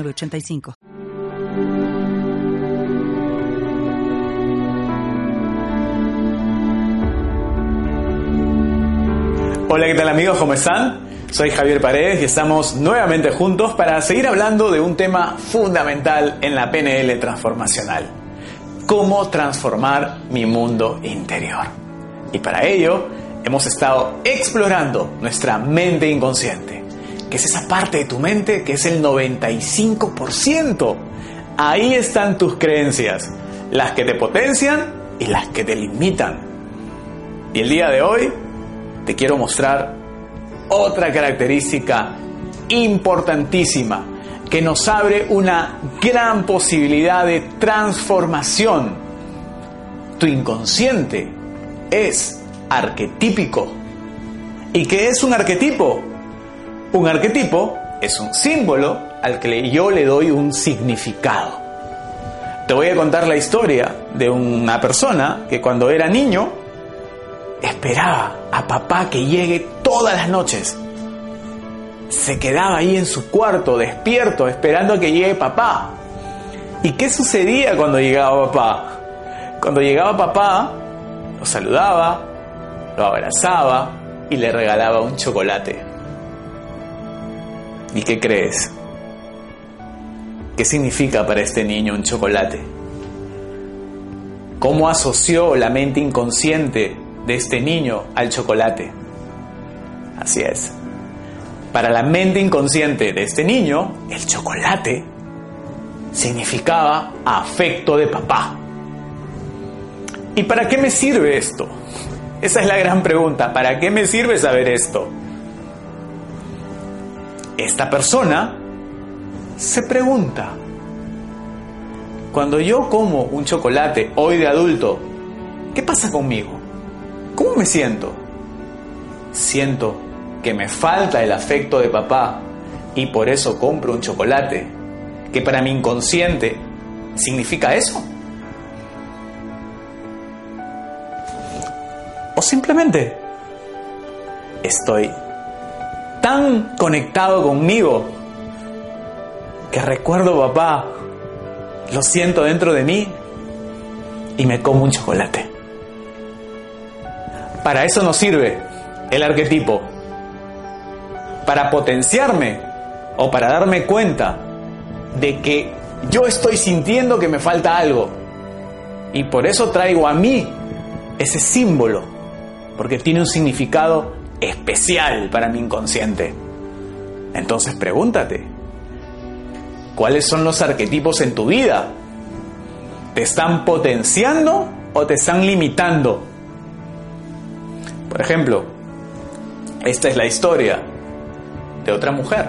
85 Hola, ¿qué tal amigos? ¿Cómo están? Soy Javier Paredes y estamos nuevamente juntos para seguir hablando de un tema fundamental en la PNL transformacional. Cómo transformar mi mundo interior. Y para ello hemos estado explorando nuestra mente inconsciente que es esa parte de tu mente que es el 95%. Ahí están tus creencias, las que te potencian y las que te limitan. Y el día de hoy te quiero mostrar otra característica importantísima que nos abre una gran posibilidad de transformación. Tu inconsciente es arquetípico. ¿Y qué es un arquetipo? Un arquetipo es un símbolo al que yo le doy un significado. Te voy a contar la historia de una persona que cuando era niño esperaba a papá que llegue todas las noches. Se quedaba ahí en su cuarto despierto esperando a que llegue papá. ¿Y qué sucedía cuando llegaba papá? Cuando llegaba papá, lo saludaba, lo abrazaba y le regalaba un chocolate. ¿Y qué crees? ¿Qué significa para este niño un chocolate? ¿Cómo asoció la mente inconsciente de este niño al chocolate? Así es. Para la mente inconsciente de este niño, el chocolate significaba afecto de papá. ¿Y para qué me sirve esto? Esa es la gran pregunta. ¿Para qué me sirve saber esto? Esta persona se pregunta, cuando yo como un chocolate hoy de adulto, ¿qué pasa conmigo? ¿Cómo me siento? Siento que me falta el afecto de papá y por eso compro un chocolate, que para mi inconsciente significa eso. O simplemente estoy tan conectado conmigo que recuerdo papá, lo siento dentro de mí y me como un chocolate. Para eso nos sirve el arquetipo, para potenciarme o para darme cuenta de que yo estoy sintiendo que me falta algo y por eso traigo a mí ese símbolo, porque tiene un significado especial para mi inconsciente. Entonces pregúntate, ¿cuáles son los arquetipos en tu vida? ¿Te están potenciando o te están limitando? Por ejemplo, esta es la historia de otra mujer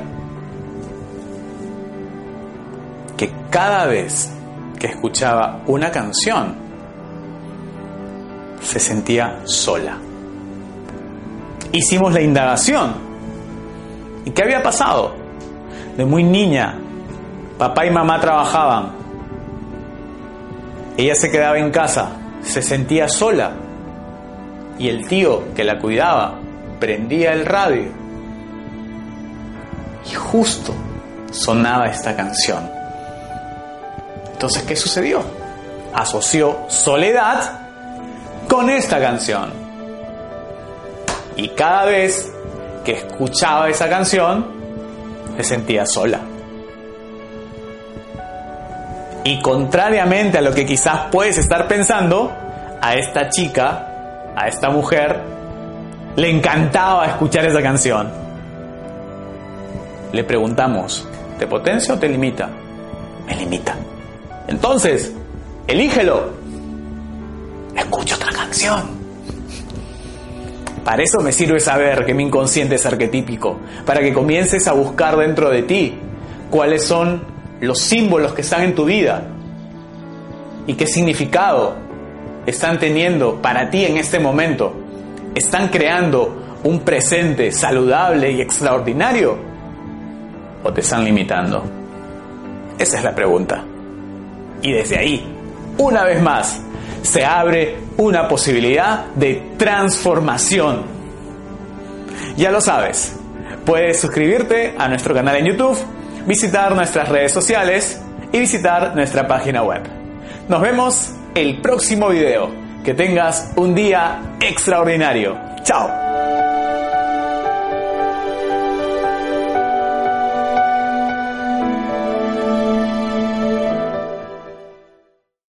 que cada vez que escuchaba una canción se sentía sola hicimos la indagación. ¿Y qué había pasado? De muy niña, papá y mamá trabajaban. Ella se quedaba en casa, se sentía sola. Y el tío que la cuidaba prendía el radio. Y justo sonaba esta canción. Entonces, ¿qué sucedió? Asoció soledad con esta canción. Y cada vez que escuchaba esa canción, se sentía sola. Y contrariamente a lo que quizás puedes estar pensando, a esta chica, a esta mujer, le encantaba escuchar esa canción. Le preguntamos, ¿te potencia o te limita? Me limita. Entonces, elígelo. Escucha otra canción. Para eso me sirve saber que mi inconsciente es arquetípico, para que comiences a buscar dentro de ti cuáles son los símbolos que están en tu vida y qué significado están teniendo para ti en este momento. ¿Están creando un presente saludable y extraordinario? ¿O te están limitando? Esa es la pregunta. Y desde ahí, una vez más, se abre una posibilidad de transformación. Ya lo sabes, puedes suscribirte a nuestro canal en YouTube, visitar nuestras redes sociales y visitar nuestra página web. Nos vemos el próximo video. Que tengas un día extraordinario. Chao.